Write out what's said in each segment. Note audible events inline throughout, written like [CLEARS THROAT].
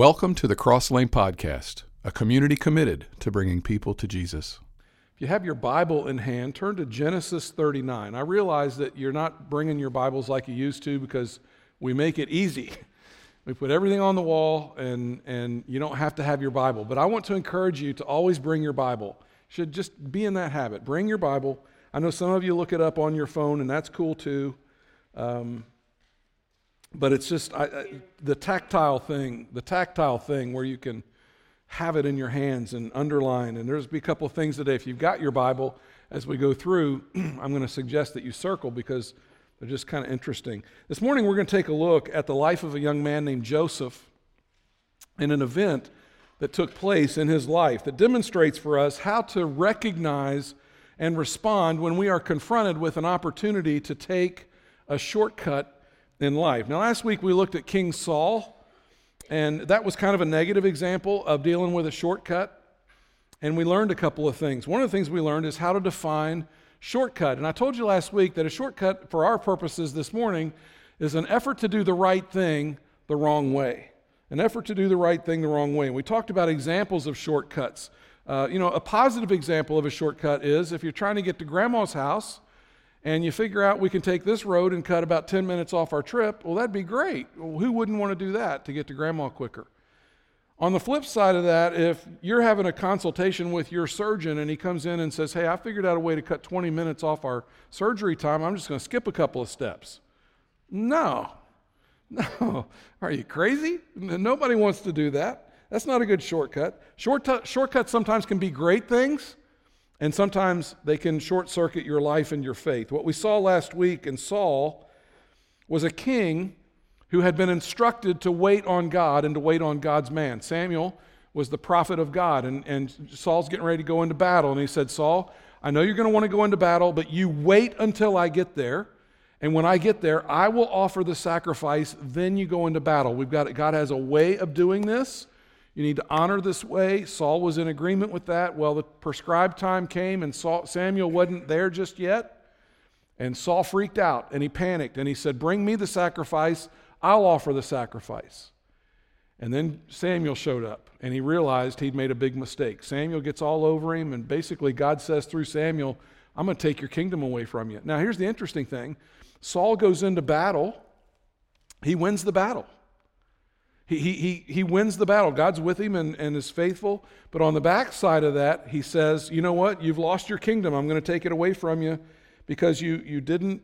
Welcome to the Cross Lane Podcast, a community committed to bringing people to Jesus. If you have your Bible in hand, turn to Genesis 39. I realize that you're not bringing your Bibles like you used to because we make it easy. [LAUGHS] We put everything on the wall and, and you don't have to have your Bible. But I want to encourage you to always bring your Bible. Should just be in that habit. Bring your Bible. I know some of you look it up on your phone, and that's cool too. Um, but it's just I, I, the tactile thing, the tactile thing where you can have it in your hands and underline. And there's be a couple of things today. If you've got your Bible, as we go through, [CLEARS THROAT] I'm going to suggest that you circle because they're just kind of interesting. This morning, we're going to take a look at the life of a young man named Joseph in an event that took place in his life that demonstrates for us how to recognize and respond when we are confronted with an opportunity to take a shortcut in life. Now, last week we looked at King Saul, and that was kind of a negative example of dealing with a shortcut. And we learned a couple of things. One of the things we learned is how to define shortcut. And I told you last week that a shortcut, for our purposes this morning, is an effort to do the right thing the wrong way. An effort to do the right thing the wrong way. And we talked about examples of shortcuts. Uh, you know, a positive example of a shortcut is if you're trying to get to grandma's house and you figure out we can take this road and cut about 10 minutes off our trip, well, that'd be great. Well, who wouldn't want to do that to get to grandma quicker? On the flip side of that, if you're having a consultation with your surgeon and he comes in and says, Hey, I figured out a way to cut 20 minutes off our surgery time, I'm just going to skip a couple of steps. No, [LAUGHS] no. Are you crazy? Nobody wants to do that. That's not a good shortcut. Short shortcuts sometimes can be great things, and sometimes they can short circuit your life and your faith. What we saw last week in Saul was a king who had been instructed to wait on God and to wait on God's man. Samuel was the prophet of God, and, and Saul's getting ready to go into battle. And he said, Saul, I know you're going to want to go into battle, but you wait until I get there. And when I get there, I will offer the sacrifice. Then you go into battle. We've got God has a way of doing this. You need to honor this way. Saul was in agreement with that. Well, the prescribed time came, and Saul, Samuel wasn't there just yet. And Saul freaked out and he panicked and he said, Bring me the sacrifice. I'll offer the sacrifice. And then Samuel showed up and he realized he'd made a big mistake. Samuel gets all over him, and basically, God says through Samuel, I'm going to take your kingdom away from you. Now, here's the interesting thing Saul goes into battle, he wins the battle. He, he, he wins the battle. God's with him and, and is faithful. But on the backside of that, he says, You know what? You've lost your kingdom. I'm going to take it away from you because you, you, didn't,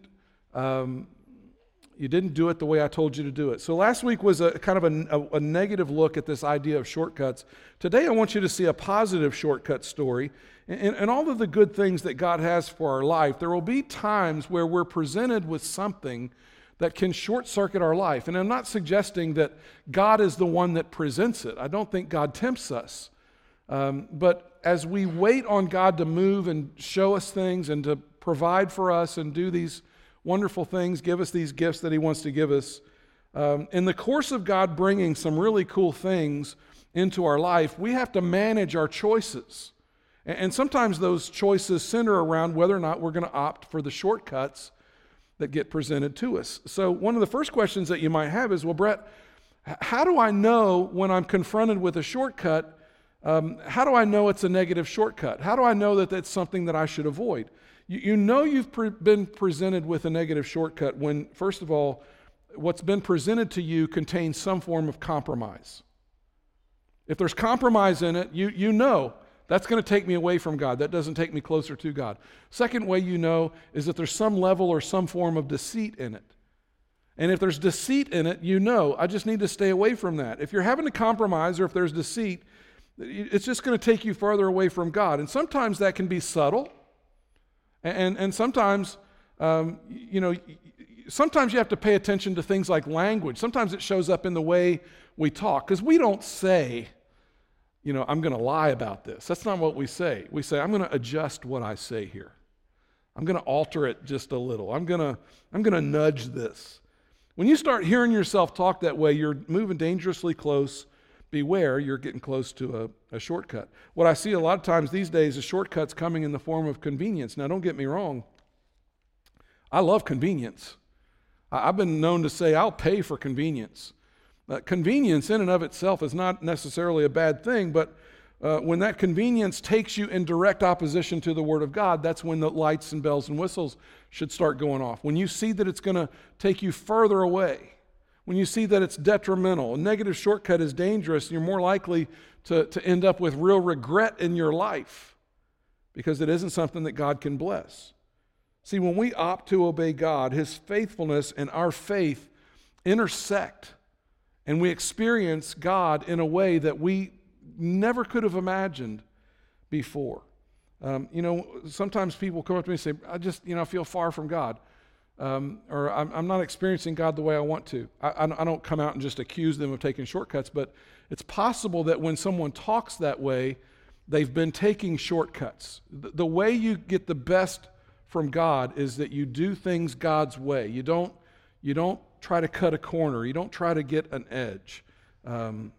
um, you didn't do it the way I told you to do it. So last week was a kind of a, a, a negative look at this idea of shortcuts. Today, I want you to see a positive shortcut story. And, and all of the good things that God has for our life, there will be times where we're presented with something that can short circuit our life. And I'm not suggesting that God is the one that presents it, I don't think God tempts us. Um, but as we wait on God to move and show us things and to provide for us and do these wonderful things, give us these gifts that He wants to give us, um, in the course of God bringing some really cool things into our life, we have to manage our choices. And sometimes those choices center around whether or not we're going to opt for the shortcuts that get presented to us. So, one of the first questions that you might have is well, Brett, how do I know when I'm confronted with a shortcut? Um, how do I know it's a negative shortcut? How do I know that that's something that I should avoid? You, you know you've pre- been presented with a negative shortcut when, first of all, what's been presented to you contains some form of compromise. If there's compromise in it, you, you know that's going to take me away from God. That doesn't take me closer to God. Second way you know is that there's some level or some form of deceit in it. And if there's deceit in it, you know, I just need to stay away from that. If you're having to compromise or if there's deceit, it's just going to take you farther away from God. And sometimes that can be subtle. And, and sometimes, um, you know, sometimes you have to pay attention to things like language. Sometimes it shows up in the way we talk because we don't say, you know, I'm going to lie about this. That's not what we say. We say, I'm going to adjust what I say here. I'm going to alter it just a little. I'm going to I'm going to nudge this. When you start hearing yourself talk that way, you're moving dangerously close. Beware, you're getting close to a, a shortcut. What I see a lot of times these days is shortcuts coming in the form of convenience. Now, don't get me wrong. I love convenience. I've been known to say, I'll pay for convenience. Uh, convenience in and of itself is not necessarily a bad thing, but uh, when that convenience takes you in direct opposition to the Word of God, that's when the lights and bells and whistles should start going off. When you see that it's going to take you further away, when you see that it's detrimental, a negative shortcut is dangerous, you're more likely to, to end up with real regret in your life because it isn't something that God can bless. See, when we opt to obey God, His faithfulness and our faith intersect, and we experience God in a way that we never could have imagined before. Um, you know, sometimes people come up to me and say, I just, you know, I feel far from God. Um, or I'm, I'm, not experiencing God the way I want to. I, I, don't come out and just accuse them of taking shortcuts, but it's possible that when someone talks that way, they've been taking shortcuts. The, the way you get the best from God is that you do things God's way. You don't, you don't try to cut a corner, you don't try to get an edge. Um,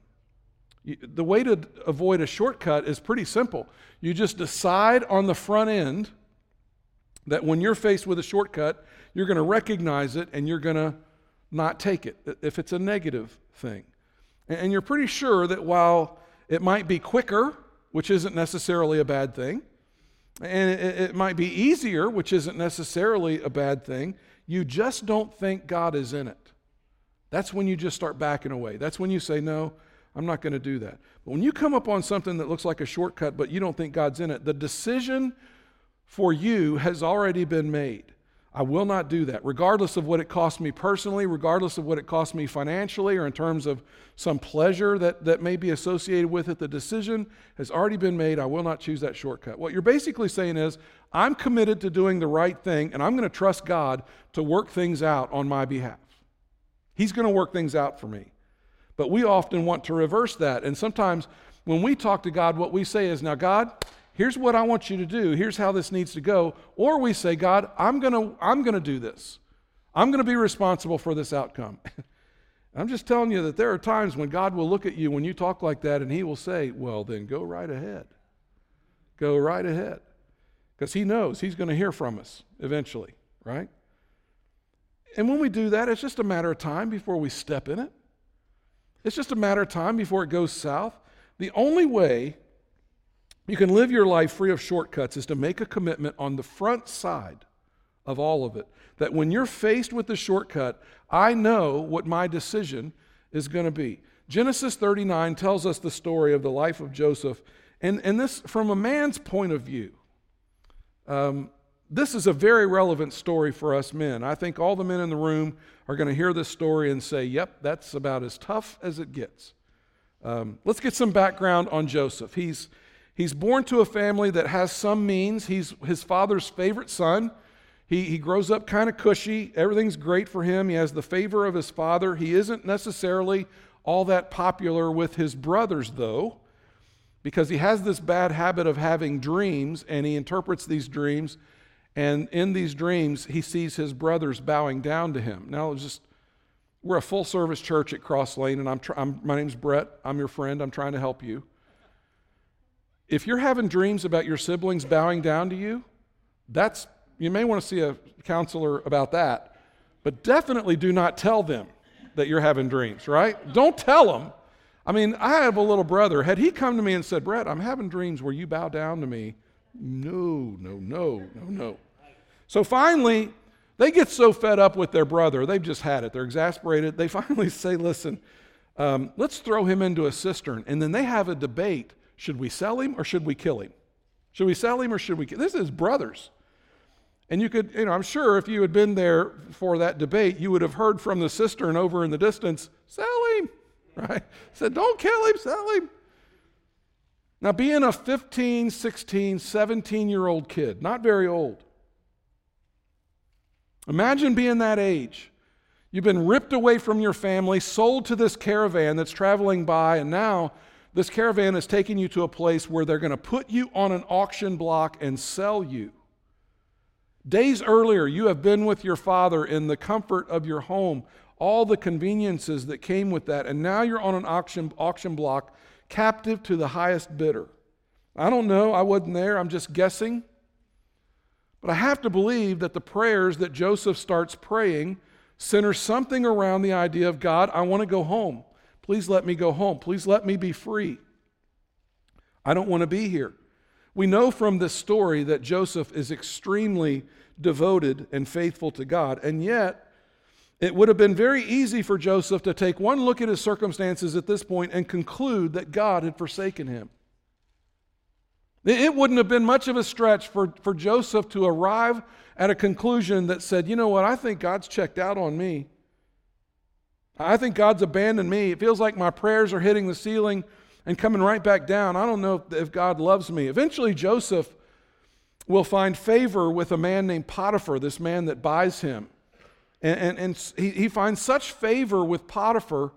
the way to avoid a shortcut is pretty simple. You just decide on the front end that when you're faced with a shortcut, you're going to recognize it and you're going to not take it if it's a negative thing. And you're pretty sure that while it might be quicker, which isn't necessarily a bad thing, and it might be easier, which isn't necessarily a bad thing, you just don't think God is in it. That's when you just start backing away. That's when you say, No, I'm not going to do that. But when you come up on something that looks like a shortcut, but you don't think God's in it, the decision for you has already been made. I will not do that, regardless of what it costs me personally, regardless of what it costs me financially, or in terms of some pleasure that, that may be associated with it. The decision has already been made. I will not choose that shortcut. What you're basically saying is, I'm committed to doing the right thing, and I'm going to trust God to work things out on my behalf. He's going to work things out for me. But we often want to reverse that. And sometimes when we talk to God, what we say is, Now, God, here's what I want you to do. Here's how this needs to go. Or we say, God, I'm going to I'm going to do this. I'm going to be responsible for this outcome. [LAUGHS] I'm just telling you that there are times when God will look at you when you talk like that and he will say, Well, then go right ahead. Go right ahead. Because he knows he's going to hear from us eventually, right? And when we do that, it's just a matter of time before we step in it. It's just a matter of time before it goes south. The only way you can live your life free of shortcuts is to make a commitment on the front side of all of it. That when you're faced with the shortcut, I know what my decision is going to be. Genesis 39 tells us the story of the life of Joseph, and, and this from a man's point of view. Um, this is a very relevant story for us men. I think all the men in the room are going to hear this story and say, yep, that's about as tough as it gets. Um, let's get some background on Joseph. He's, he's born to a family that has some means. He's his father's favorite son. He, he grows up kind of cushy. Everything's great for him. He has the favor of his father. He isn't necessarily all that popular with his brothers, though, because he has this bad habit of having dreams, and he interprets these dreams and in these dreams, he sees his brothers bowing down to him. Now, just we're a full service church at Cross Lane, and I'm, tr- I'm, my name's Brett. I'm your friend. I'm trying to help you. If you're having dreams about your siblings bowing down to you, that's you may want to see a counselor about that, but definitely do not tell them that you're having dreams, right? Don't tell them. I mean, I have a little brother. Had he come to me and said, Brett, I'm having dreams where you bow down to me, no, no, no, no, no. So finally, they get so fed up with their brother, they've just had it. They're exasperated. They [LAUGHS] finally say, listen, um, let's throw him into a cistern. And then they have a debate should we sell him or should we kill him? Should we sell him or should we kill This is brothers. And you could, you know, I'm sure if you had been there for that debate, you would have heard from the cistern over in the distance, sell him, [LAUGHS] right? Said, don't kill him, sell him. Now, being a 15, 16, 17 year old kid, not very old, Imagine being that age. You've been ripped away from your family, sold to this caravan that's traveling by, and now this caravan is taking you to a place where they're going to put you on an auction block and sell you. Days earlier, you have been with your father in the comfort of your home, all the conveniences that came with that, and now you're on an auction, auction block, captive to the highest bidder. I don't know, I wasn't there, I'm just guessing. But I have to believe that the prayers that Joseph starts praying center something around the idea of God, I want to go home. Please let me go home. Please let me be free. I don't want to be here. We know from this story that Joseph is extremely devoted and faithful to God, and yet it would have been very easy for Joseph to take one look at his circumstances at this point and conclude that God had forsaken him. It wouldn't have been much of a stretch for, for Joseph to arrive at a conclusion that said, you know what, I think God's checked out on me. I think God's abandoned me. It feels like my prayers are hitting the ceiling and coming right back down. I don't know if God loves me. Eventually, Joseph will find favor with a man named Potiphar, this man that buys him. And, and, and he, he finds such favor with Potiphar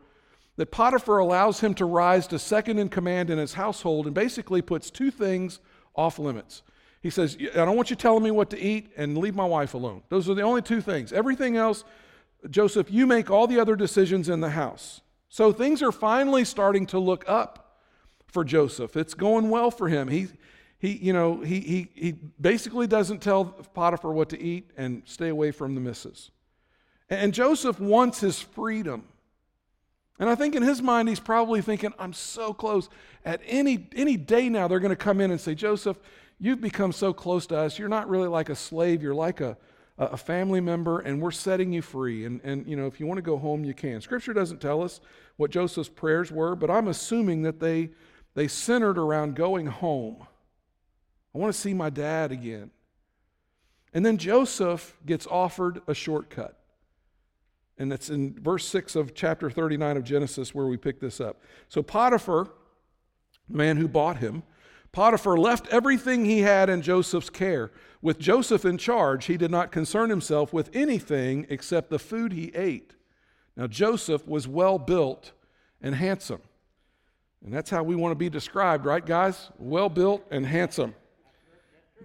that Potiphar allows him to rise to second in command in his household and basically puts two things off limits. He says, I don't want you telling me what to eat and leave my wife alone. Those are the only two things. Everything else, Joseph, you make all the other decisions in the house. So things are finally starting to look up for Joseph. It's going well for him. He, he, you know, he, he, he basically doesn't tell Potiphar what to eat and stay away from the missus. And Joseph wants his freedom. And I think in his mind, he's probably thinking, I'm so close. At any, any day now, they're going to come in and say, Joseph, you've become so close to us. You're not really like a slave. You're like a, a family member, and we're setting you free. And, and, you know, if you want to go home, you can. Scripture doesn't tell us what Joseph's prayers were, but I'm assuming that they, they centered around going home. I want to see my dad again. And then Joseph gets offered a shortcut. And it's in verse 6 of chapter 39 of Genesis where we pick this up. So Potiphar, the man who bought him, Potiphar left everything he had in Joseph's care. With Joseph in charge, he did not concern himself with anything except the food he ate. Now, Joseph was well built and handsome. And that's how we want to be described, right, guys? Well built and handsome.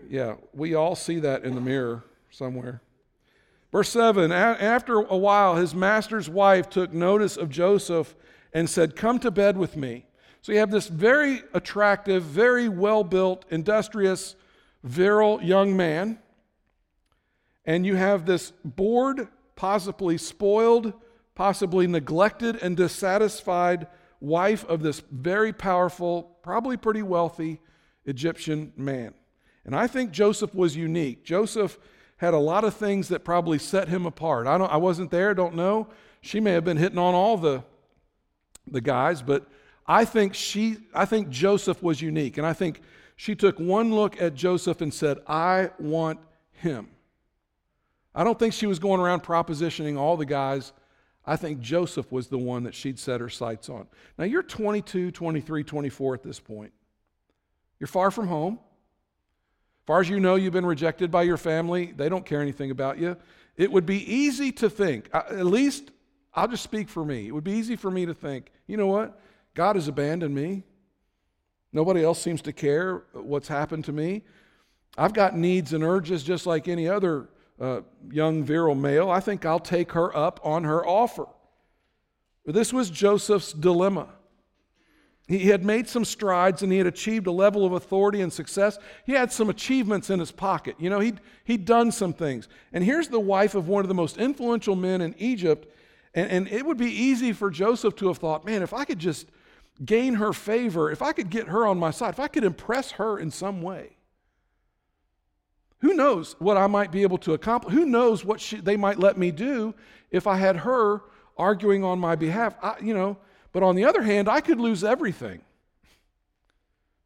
Yeah, we all see that in the mirror somewhere. Verse 7 After a while, his master's wife took notice of Joseph and said, Come to bed with me. So you have this very attractive, very well built, industrious, virile young man. And you have this bored, possibly spoiled, possibly neglected, and dissatisfied wife of this very powerful, probably pretty wealthy Egyptian man. And I think Joseph was unique. Joseph had a lot of things that probably set him apart. I, don't, I wasn't there, don't know. She may have been hitting on all the, the guys, but I think, she, I think Joseph was unique. And I think she took one look at Joseph and said, I want him. I don't think she was going around propositioning all the guys. I think Joseph was the one that she'd set her sights on. Now, you're 22, 23, 24 at this point. You're far from home far as you know, you've been rejected by your family. They don't care anything about you. It would be easy to think, uh, at least I'll just speak for me. It would be easy for me to think, you know what? God has abandoned me. Nobody else seems to care what's happened to me. I've got needs and urges just like any other uh, young virile male. I think I'll take her up on her offer. This was Joseph's dilemma. He had made some strides and he had achieved a level of authority and success. He had some achievements in his pocket. You know, he'd, he'd done some things. And here's the wife of one of the most influential men in Egypt. And, and it would be easy for Joseph to have thought, man, if I could just gain her favor, if I could get her on my side, if I could impress her in some way, who knows what I might be able to accomplish? Who knows what she, they might let me do if I had her arguing on my behalf? I, you know, but on the other hand, I could lose everything.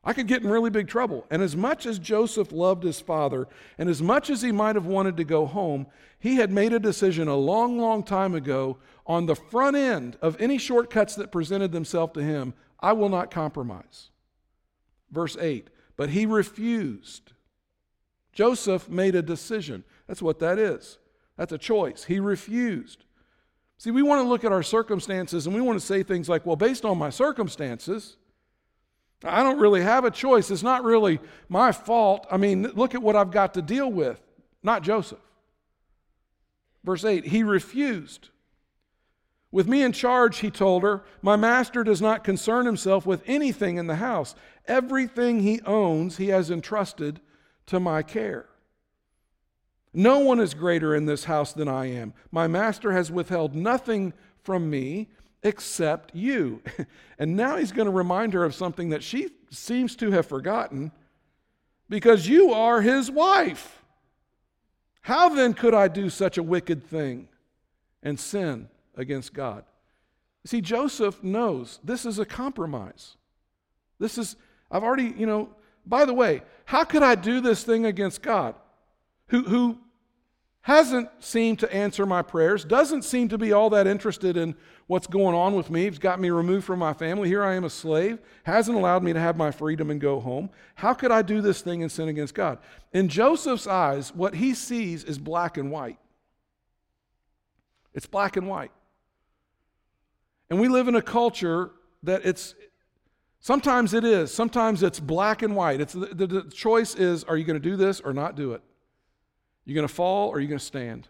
I could get in really big trouble. And as much as Joseph loved his father, and as much as he might have wanted to go home, he had made a decision a long, long time ago on the front end of any shortcuts that presented themselves to him I will not compromise. Verse 8, but he refused. Joseph made a decision. That's what that is. That's a choice. He refused. See, we want to look at our circumstances and we want to say things like, well, based on my circumstances, I don't really have a choice. It's not really my fault. I mean, look at what I've got to deal with. Not Joseph. Verse 8, he refused. With me in charge, he told her, my master does not concern himself with anything in the house. Everything he owns, he has entrusted to my care. No one is greater in this house than I am. My master has withheld nothing from me, except you. [LAUGHS] and now he's going to remind her of something that she seems to have forgotten because you are his wife. How then could I do such a wicked thing and sin against God? See, Joseph knows this is a compromise. This is, I've already, you know, by the way, how could I do this thing against God who, who hasn't seemed to answer my prayers, doesn't seem to be all that interested in what's going on with me. He's got me removed from my family. Here I am a slave, hasn't allowed me to have my freedom and go home. How could I do this thing and sin against God? In Joseph's eyes, what he sees is black and white. It's black and white. And we live in a culture that it's sometimes it is, sometimes it's black and white. It's the, the, the choice is are you going to do this or not do it? You going to fall or are you going to stand?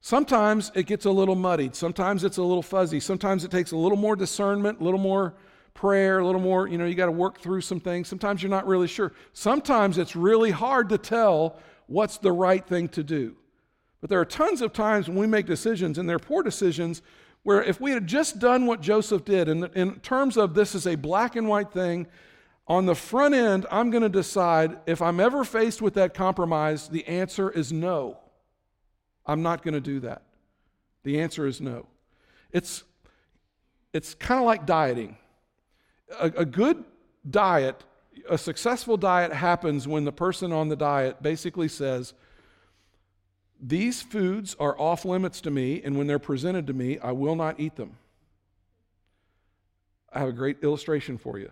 Sometimes it gets a little muddied. Sometimes it's a little fuzzy. Sometimes it takes a little more discernment, a little more prayer, a little more, you know, you got to work through some things. Sometimes you're not really sure. Sometimes it's really hard to tell what's the right thing to do. But there are tons of times when we make decisions, and they're poor decisions, where if we had just done what Joseph did, in, in terms of this is a black and white thing, on the front end, I'm going to decide if I'm ever faced with that compromise, the answer is no. I'm not going to do that. The answer is no. It's, it's kind of like dieting. A, a good diet, a successful diet happens when the person on the diet basically says, These foods are off limits to me, and when they're presented to me, I will not eat them. I have a great illustration for you.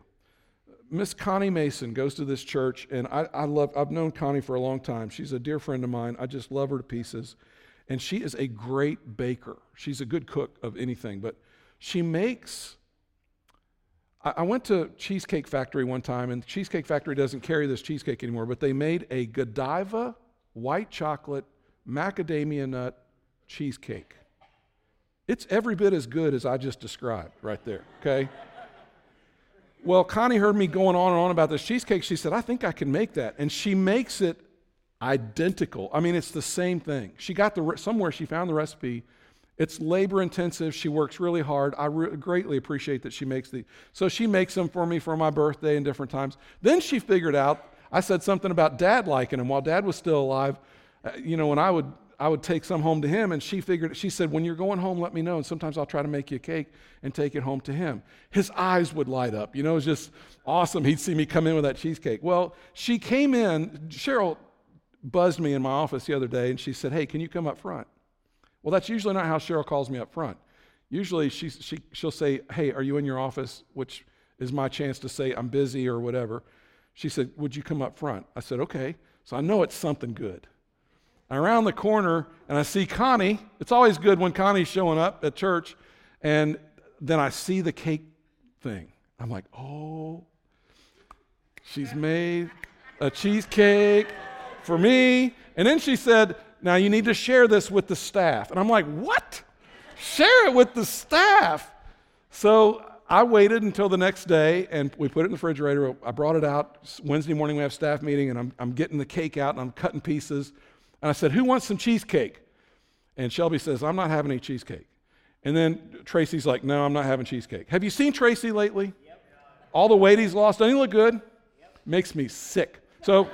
Miss Connie Mason goes to this church, and I, I love, I've known Connie for a long time. She's a dear friend of mine. I just love her to pieces. And she is a great baker. She's a good cook of anything, but she makes. I, I went to Cheesecake Factory one time, and Cheesecake Factory doesn't carry this cheesecake anymore, but they made a Godiva white chocolate macadamia nut cheesecake. It's every bit as good as I just described right there, okay? Well, Connie heard me going on and on about this cheesecake. She said, I think I can make that. And she makes it identical. I mean, it's the same thing. She got the, somewhere she found the recipe. It's labor intensive. She works really hard. I re- greatly appreciate that she makes the, so she makes them for me for my birthday and different times. Then she figured out, I said something about dad liking them while dad was still alive. Uh, you know, when I would I would take some home to him, and she figured, she said, When you're going home, let me know, and sometimes I'll try to make you a cake and take it home to him. His eyes would light up. You know, it was just awesome. He'd see me come in with that cheesecake. Well, she came in, Cheryl buzzed me in my office the other day, and she said, Hey, can you come up front? Well, that's usually not how Cheryl calls me up front. Usually she, she, she'll say, Hey, are you in your office? Which is my chance to say, I'm busy or whatever. She said, Would you come up front? I said, Okay. So I know it's something good. I around the corner and I see Connie. It's always good when Connie's showing up at church. And then I see the cake thing. I'm like, oh, she's made a cheesecake for me. And then she said, now you need to share this with the staff. And I'm like, what? Share it with the staff. So I waited until the next day and we put it in the refrigerator. I brought it out. Wednesday morning we have staff meeting and I'm, I'm getting the cake out and I'm cutting pieces. And I said, Who wants some cheesecake? And Shelby says, I'm not having any cheesecake. And then Tracy's like, No, I'm not having cheesecake. Have you seen Tracy lately? Yep. All the weight he's lost. Doesn't he look good? Yep. Makes me sick. So,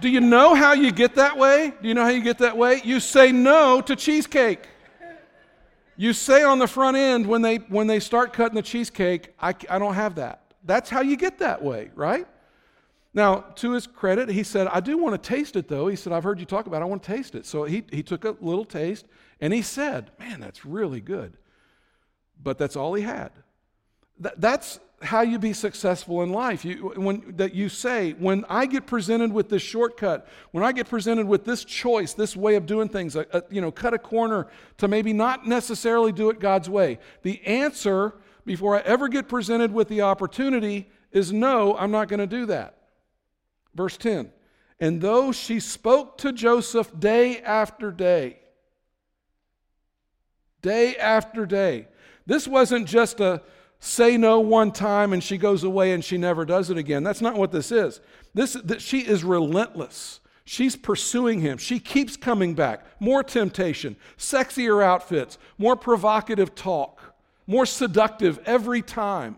do you know how you get that way? Do you know how you get that way? You say no to cheesecake. You say on the front end when they when they start cutting the cheesecake, I, I don't have that. That's how you get that way, right? Now, to his credit, he said, I do want to taste it though. He said, I've heard you talk about it. I want to taste it. So he, he took a little taste and he said, Man, that's really good. But that's all he had. Th- that's how you be successful in life. You, when, that you say, when I get presented with this shortcut, when I get presented with this choice, this way of doing things, uh, uh, you know, cut a corner to maybe not necessarily do it God's way, the answer before I ever get presented with the opportunity is no, I'm not going to do that. Verse 10 And though she spoke to Joseph day after day, day after day, this wasn't just a say no one time and she goes away and she never does it again. That's not what this is. This that she is relentless. She's pursuing him. She keeps coming back. More temptation, sexier outfits, more provocative talk, more seductive every time.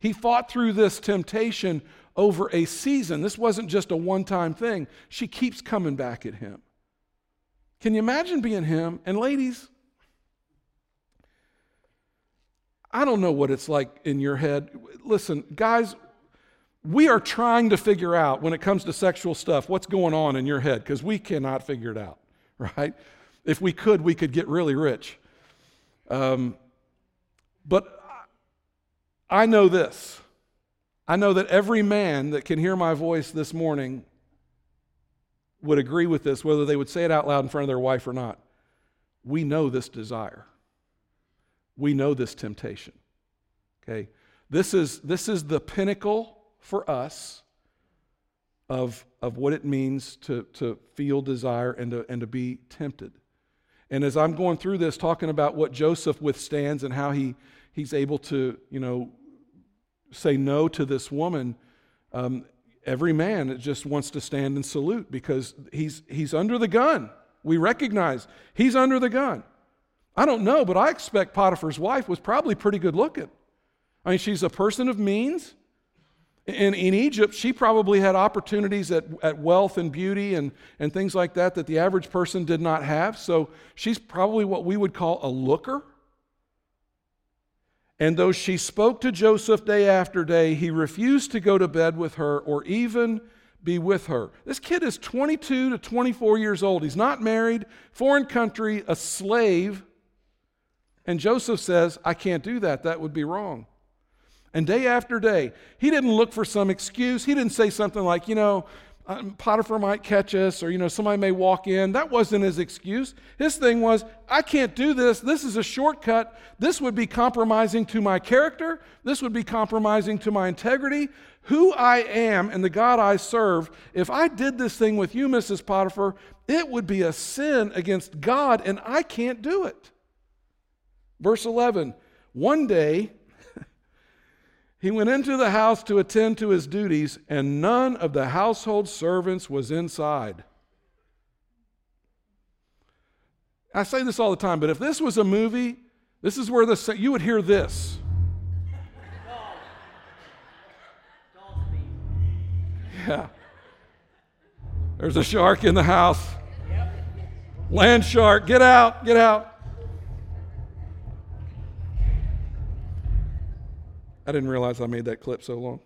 He fought through this temptation over a season. This wasn't just a one time thing. She keeps coming back at him. Can you imagine being him? And ladies, I don't know what it's like in your head. Listen, guys, we are trying to figure out when it comes to sexual stuff what's going on in your head because we cannot figure it out, [LAUGHS] right? If we could, we could get really rich. Um, but I know this. I know that every man that can hear my voice this morning would agree with this, whether they would say it out loud in front of their wife or not. We know this desire we know this temptation. Okay? This is, this is the pinnacle for us of, of what it means to, to feel desire and to, and to be tempted. And as I'm going through this, talking about what Joseph withstands and how he, he's able to, you know, say no to this woman, um, every man just wants to stand and salute because he's, he's under the gun. We recognize he's under the gun. I don't know, but I expect Potiphar's wife was probably pretty good looking. I mean, she's a person of means. In, in Egypt, she probably had opportunities at, at wealth and beauty and, and things like that that the average person did not have. So she's probably what we would call a looker. And though she spoke to Joseph day after day, he refused to go to bed with her or even be with her. This kid is 22 to 24 years old. He's not married, foreign country, a slave. And Joseph says, I can't do that. That would be wrong. And day after day, he didn't look for some excuse. He didn't say something like, you know, um, Potiphar might catch us or, you know, somebody may walk in. That wasn't his excuse. His thing was, I can't do this. This is a shortcut. This would be compromising to my character. This would be compromising to my integrity. Who I am and the God I serve, if I did this thing with you, Mrs. Potiphar, it would be a sin against God, and I can't do it. Verse 11 One day, he went into the house to attend to his duties, and none of the household servants was inside. I say this all the time, but if this was a movie, this is where the you would hear this. Yeah. There's a shark in the house. Land shark, get out, get out. I didn't realize I made that clip so long.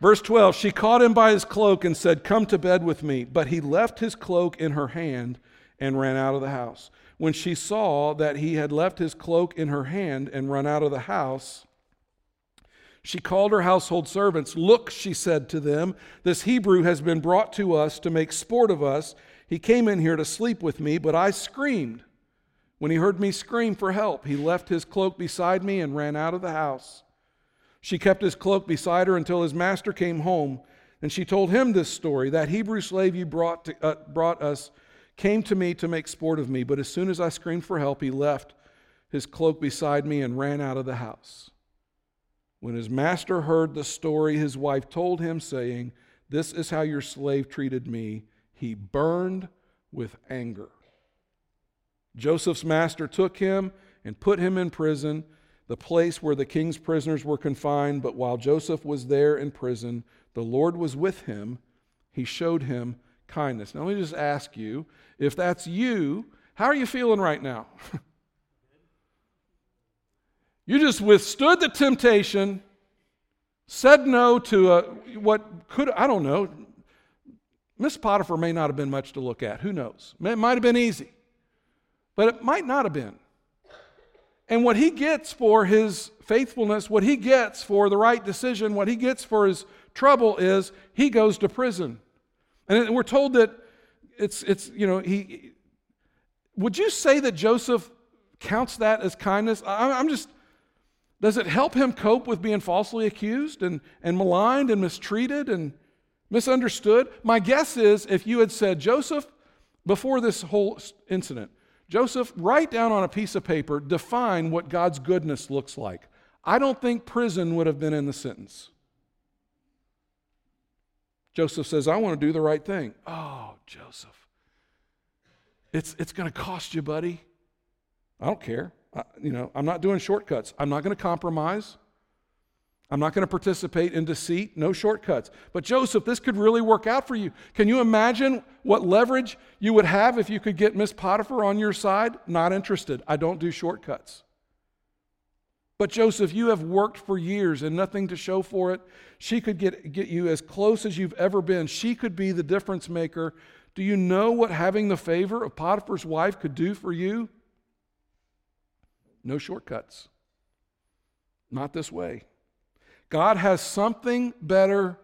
Verse 12 She caught him by his cloak and said, Come to bed with me. But he left his cloak in her hand and ran out of the house. When she saw that he had left his cloak in her hand and run out of the house, she called her household servants. Look, she said to them, this Hebrew has been brought to us to make sport of us. He came in here to sleep with me, but I screamed. When he heard me scream for help, he left his cloak beside me and ran out of the house. She kept his cloak beside her until his master came home, and she told him this story. That Hebrew slave you brought, to, uh, brought us came to me to make sport of me, but as soon as I screamed for help, he left his cloak beside me and ran out of the house. When his master heard the story, his wife told him, saying, This is how your slave treated me. He burned with anger. Joseph's master took him and put him in prison, the place where the king's prisoners were confined. But while Joseph was there in prison, the Lord was with him. He showed him kindness. Now, let me just ask you if that's you, how are you feeling right now? [LAUGHS] you just withstood the temptation, said no to a, what could, I don't know, Miss Potiphar may not have been much to look at. Who knows? It might have been easy but it might not have been. And what he gets for his faithfulness, what he gets for the right decision, what he gets for his trouble is he goes to prison. And we're told that it's, it's you know, he, would you say that Joseph counts that as kindness? I'm just, does it help him cope with being falsely accused and, and maligned and mistreated and misunderstood? My guess is if you had said, Joseph, before this whole incident, Joseph, write down on a piece of paper, define what God's goodness looks like. I don't think prison would have been in the sentence. Joseph says, I want to do the right thing. Oh, Joseph. It's, it's going to cost you, buddy. I don't care. I, you know, I'm not doing shortcuts. I'm not going to compromise. I'm not going to participate in deceit, no shortcuts. But Joseph, this could really work out for you. Can you imagine what leverage you would have if you could get Miss Potiphar on your side? Not interested. I don't do shortcuts. But Joseph, you have worked for years and nothing to show for it. She could get, get you as close as you've ever been. She could be the difference maker. Do you know what having the favor of Potiphar's wife could do for you? No shortcuts. Not this way. God has something better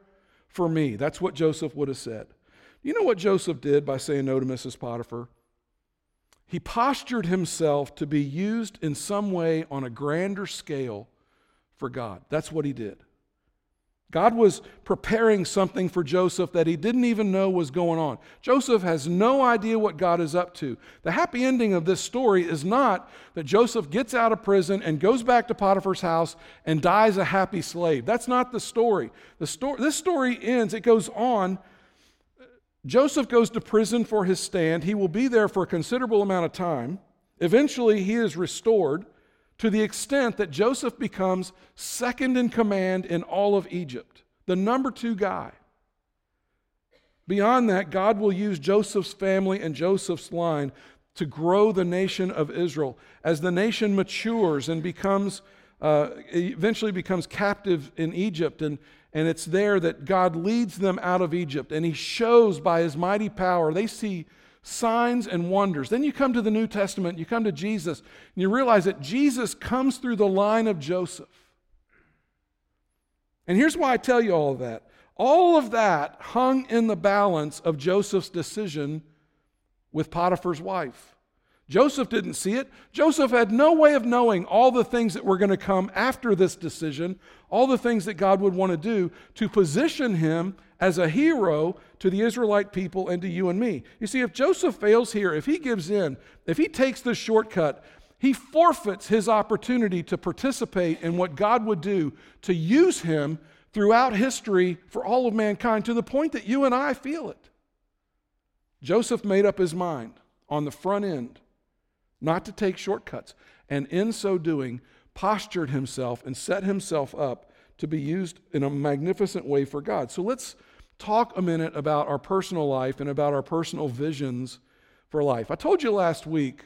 for me. That's what Joseph would have said. You know what Joseph did by saying no to Mrs. Potiphar? He postured himself to be used in some way on a grander scale for God. That's what he did. God was preparing something for Joseph that he didn't even know was going on. Joseph has no idea what God is up to. The happy ending of this story is not that Joseph gets out of prison and goes back to Potiphar's house and dies a happy slave. That's not the story. The story this story ends, it goes on. Joseph goes to prison for his stand. He will be there for a considerable amount of time. Eventually, he is restored to the extent that Joseph becomes second in command in all of Egypt, the number two guy. Beyond that, God will use Joseph's family and Joseph's line to grow the nation of Israel. As the nation matures and becomes, uh, eventually becomes captive in Egypt, and, and it's there that God leads them out of Egypt, and He shows by His mighty power. They see signs and wonders. Then you come to the New Testament, you come to Jesus, and you realize that Jesus comes through the line of Joseph. And here's why I tell you all of that. All of that hung in the balance of Joseph's decision with Potiphar's wife. Joseph didn't see it. Joseph had no way of knowing all the things that were going to come after this decision, all the things that God would want to do to position him as a hero to the Israelite people and to you and me. You see, if Joseph fails here, if he gives in, if he takes the shortcut, he forfeits his opportunity to participate in what God would do to use him throughout history for all of mankind to the point that you and I feel it. Joseph made up his mind on the front end not to take shortcuts, and in so doing, postured himself and set himself up to be used in a magnificent way for God. So let's talk a minute about our personal life and about our personal visions for life. I told you last week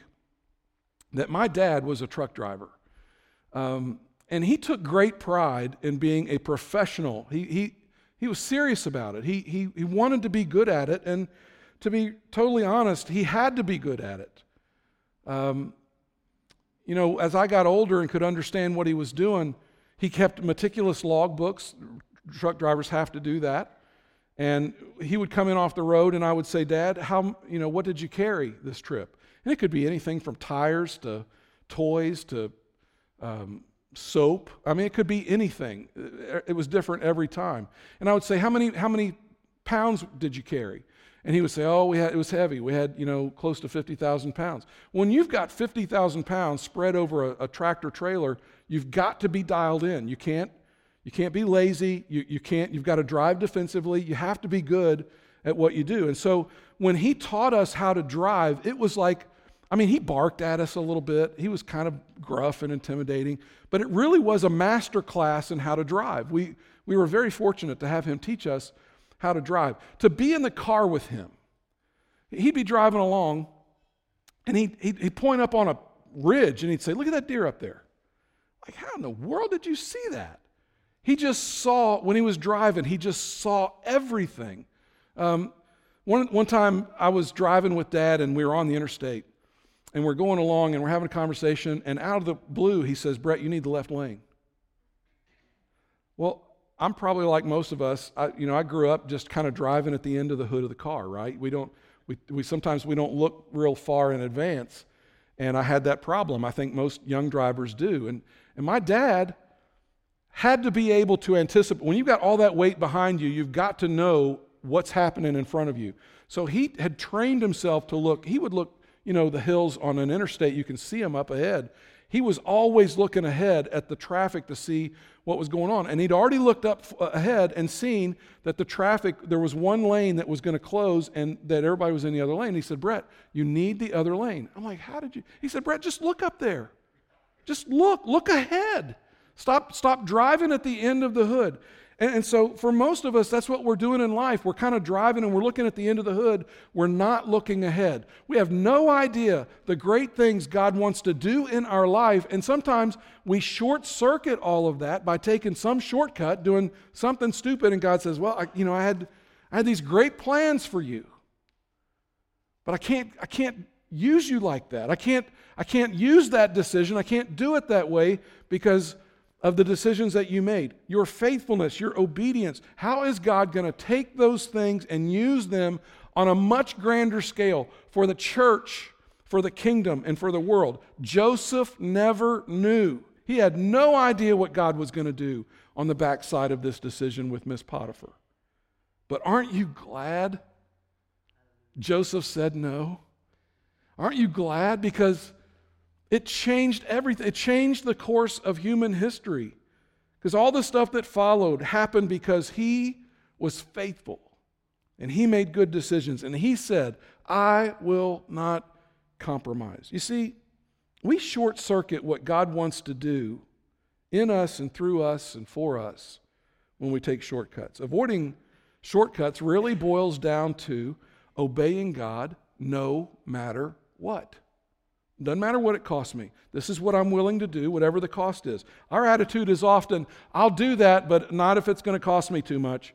that my dad was a truck driver. Um, and he took great pride in being a professional. He, he, he was serious about it. He, he, he wanted to be good at it. And to be totally honest, he had to be good at it. Um, you know, as I got older and could understand what he was doing, he kept meticulous logbooks. Truck drivers have to do that. And he would come in off the road, and I would say, Dad, how, you know, what did you carry this trip? And it could be anything from tires to toys to um, soap. I mean, it could be anything. It was different every time. And I would say, How many, how many pounds did you carry? And he would say, Oh, we had, it was heavy. We had, you know, close to 50,000 pounds. When you've got 50,000 pounds spread over a, a tractor trailer, You've got to be dialed in. You can't, you can't be lazy. You, you can't, you've got to drive defensively. You have to be good at what you do. And so when he taught us how to drive, it was like, I mean, he barked at us a little bit. He was kind of gruff and intimidating, but it really was a master class in how to drive. We, we were very fortunate to have him teach us how to drive, to be in the car with him. He'd be driving along and he'd, he'd, he'd point up on a ridge and he'd say, Look at that deer up there. Like, how in the world did you see that? He just saw, when he was driving, he just saw everything. Um, one, one time I was driving with dad and we were on the interstate and we're going along and we're having a conversation and out of the blue he says, Brett, you need the left lane. Well, I'm probably like most of us. I, you know, I grew up just kind of driving at the end of the hood of the car, right? We don't, we, we sometimes we don't look real far in advance. And I had that problem. I think most young drivers do. And and my dad had to be able to anticipate. When you've got all that weight behind you, you've got to know what's happening in front of you. So he had trained himself to look, he would look, you know, the hills on an interstate, you can see them up ahead. he was always looking ahead at the traffic to see what was going on. And he'd already looked up uh, ahead and seen that the traffic, there was one lane that was going to close and that everybody was in the other lane. He said, Brett, you need the other lane. I'm like, how did you? He said, Brett, just look up there. Just look, look ahead. Stop, stop driving at the end of the hood. And, and, so, for most of us, that's what we're doing in life. We're kind of driving and we're looking at the end of the hood. We're not looking ahead. We have no idea the great things God wants to do in our life. And sometimes we short circuit all of that by taking some shortcut, doing something stupid. And God says, Well, I, you know, I had, I had these great plans for you, but I can't, I can't use you like that. I can't, I can't use that decision. I can't do it that way because of the decisions that you made, your faithfulness, your obedience. How is God going to take those things and use them on a much grander scale for the church, for the kingdom, and for the world? Joseph never knew. He had no idea what God was going to do on the backside of this decision with Miss Potiphar. But aren't you glad Joseph said no? Aren't you glad? Because it changed everything. It changed the course of human history. Because all the stuff that followed happened because he was faithful and he made good decisions. And he said, I will not compromise. You see, we short circuit what God wants to do in us and through us and for us when we take shortcuts. Avoiding shortcuts really boils down to obeying God no matter what. Doesn't matter what it costs me. This is what I'm willing to do, whatever the cost is. Our attitude is often, I'll do that, but not if it's going to cost me too much.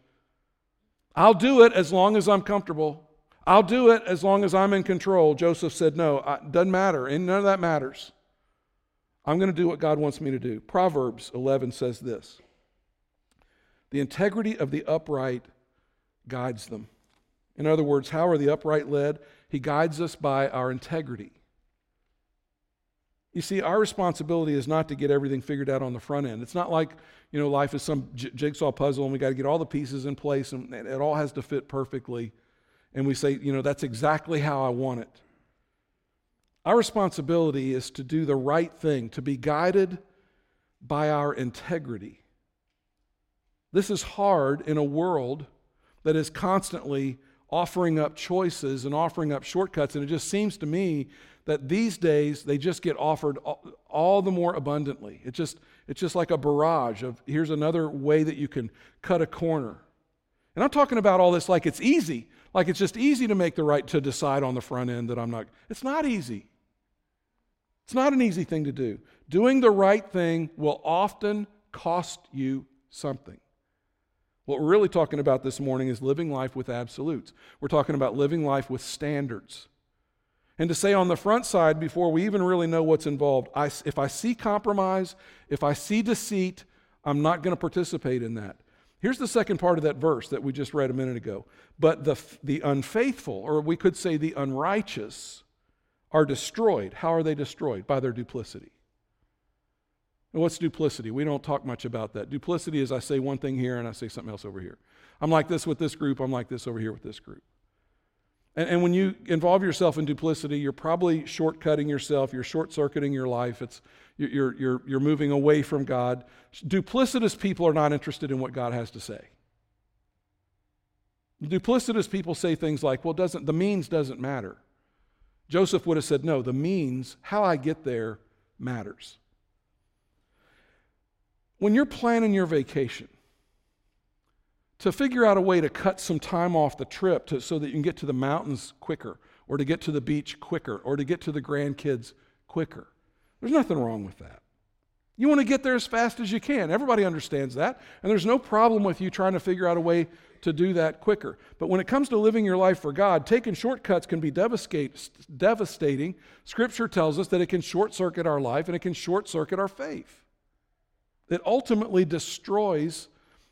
I'll do it as long as I'm comfortable. I'll do it as long as I'm in control. Joseph said, No, it doesn't matter. And none of that matters. I'm going to do what God wants me to do. Proverbs 11 says this The integrity of the upright guides them. In other words, how are the upright led? He guides us by our integrity. You see, our responsibility is not to get everything figured out on the front end. It's not like, you know, life is some j- jigsaw puzzle and we got to get all the pieces in place and it all has to fit perfectly. And we say, you know, that's exactly how I want it. Our responsibility is to do the right thing, to be guided by our integrity. This is hard in a world that is constantly offering up choices and offering up shortcuts. And it just seems to me that these days they just get offered all, the more abundantly. It's just, it's just like a barrage of here's another way that you can cut a corner. And I'm talking about all this like it's easy, like it's just easy to make the right to decide on the front end that I'm not. It's not easy. It's not an easy thing to do. Doing the right thing will often cost you something. What we're really talking about this morning is living life with absolutes. We're talking about living life with standards. And to say on the front side, before we even really know what's involved, I, if I see compromise, if I see deceit, I'm not going to participate in that. Here's the second part of that verse that we just read a minute ago. But the, the unfaithful, or we could say the unrighteous, are destroyed. How are they destroyed? By their duplicity. And what's duplicity? We don't talk much about that. Duplicity is I say one thing here and I say something else over here. I'm like this with this group, I'm like this over here with this group. And, and when you involve yourself in duplicity, you're probably shortcutting yourself, you're short circuiting your life, it's, you're, you're, you're moving away from God. Duplicitous people are not interested in what God has to say. Duplicitous people say things like, well, doesn't, the means doesn't matter. Joseph would have said, no, the means, how I get there, matters. When you're planning your vacation, to figure out a way to cut some time off the trip to, so that you can get to the mountains quicker, or to get to the beach quicker, or to get to the grandkids quicker. There's nothing wrong with that. You want to get there as fast as you can. Everybody understands that. And there's no problem with you trying to figure out a way to do that quicker. But when it comes to living your life for God, taking shortcuts can be devastating. Scripture tells us that it can short circuit our life and it can short circuit our faith It ultimately destroys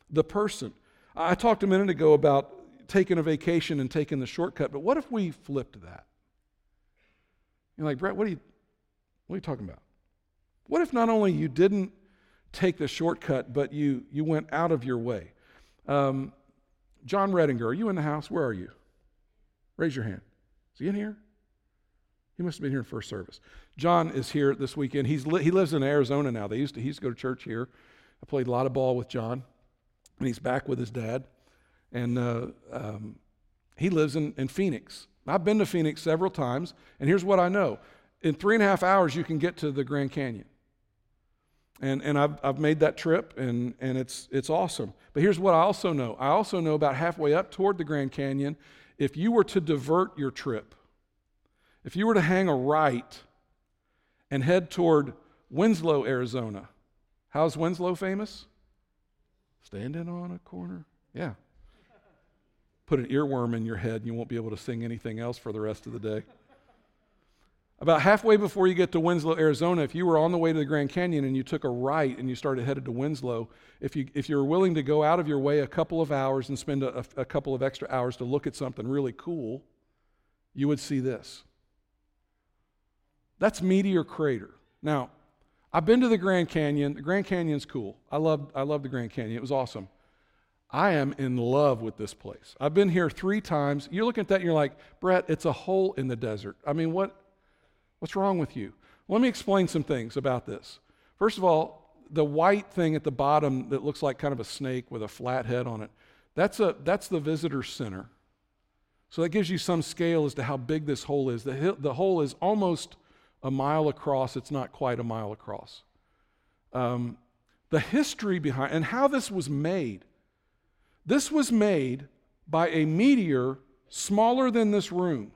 the person. I talked a minute ago about taking a vacation and taking the shortcut, but what if we flipped that? You're like, Brett, what are you, what are you talking about? What if not only you didn't take the shortcut, but you, you went out of your way? Um, John Redinger, are you in the house? Where are you? Raise your hand. Is he in here? He must have been here in first service. John is here this weekend. He's li- he lives in Arizona now. They used to he used to go to church here. I played a lot of ball with John, and he's back with his dad, and uh, um, he lives in, in Phoenix. I've been to Phoenix several times, and here's what I know: in three and a half hours, you can get to the Grand Canyon. And, and I've, I've made that trip, and, and it's, it's awesome. But here's what I also know I also know about halfway up toward the Grand Canyon, if you were to divert your trip, if you were to hang a right and head toward Winslow, Arizona, how's Winslow famous? Standing on a corner? Yeah. Put an earworm in your head and you won't be able to sing anything else for the rest of the day. About halfway before you get to Winslow, Arizona, if you were on the way to the Grand Canyon and you took a right and you started headed to Winslow, if you if you're willing to go out of your way a couple of hours and spend a, a couple of extra hours to look at something really cool, you would see this. That's Meteor Crater. Now, I've been to the Grand Canyon. The Grand Canyon's cool. I love I love the Grand Canyon. It was awesome. I am in love with this place. I've been here three times. You're looking at that and you're like, Brett, it's a hole in the desert. I mean, what What's wrong with you? Let me explain some things about this. First of all, the white thing at the bottom that looks like kind of a snake with a flat head on it, that's, a, that's the visitor center. So that gives you some scale as to how big this hole is. The, the hole is almost a mile across, it's not quite a mile across. Um, the history behind and how this was made. This was made by a meteor smaller than this room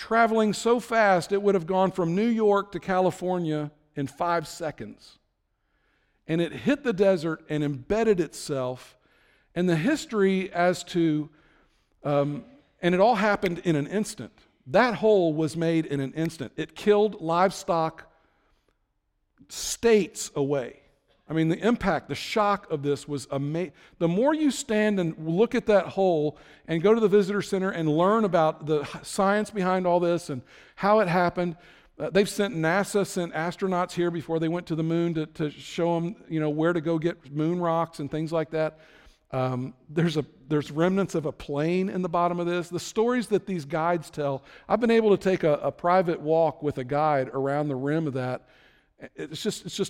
traveling so fast it would have gone from New York to California in five seconds. And it hit the desert and embedded itself. And the history as to, um, and it all happened in an instant. That hole was made in an instant. It killed livestock states away. I mean, the impact, the shock of this was amazing. The more you stand and look at that hole and go to the visitor center and learn about the science behind all this and how it happened, uh, they've sent NASA sent astronauts here before they went to the moon to, to show them, you know, where to go get moon rocks and things like that. Um, there's a there's remnants of a plane in the bottom of this. The stories that these guides tell. I've been able to take a, a private walk with a guide around the rim of that. It's just it's just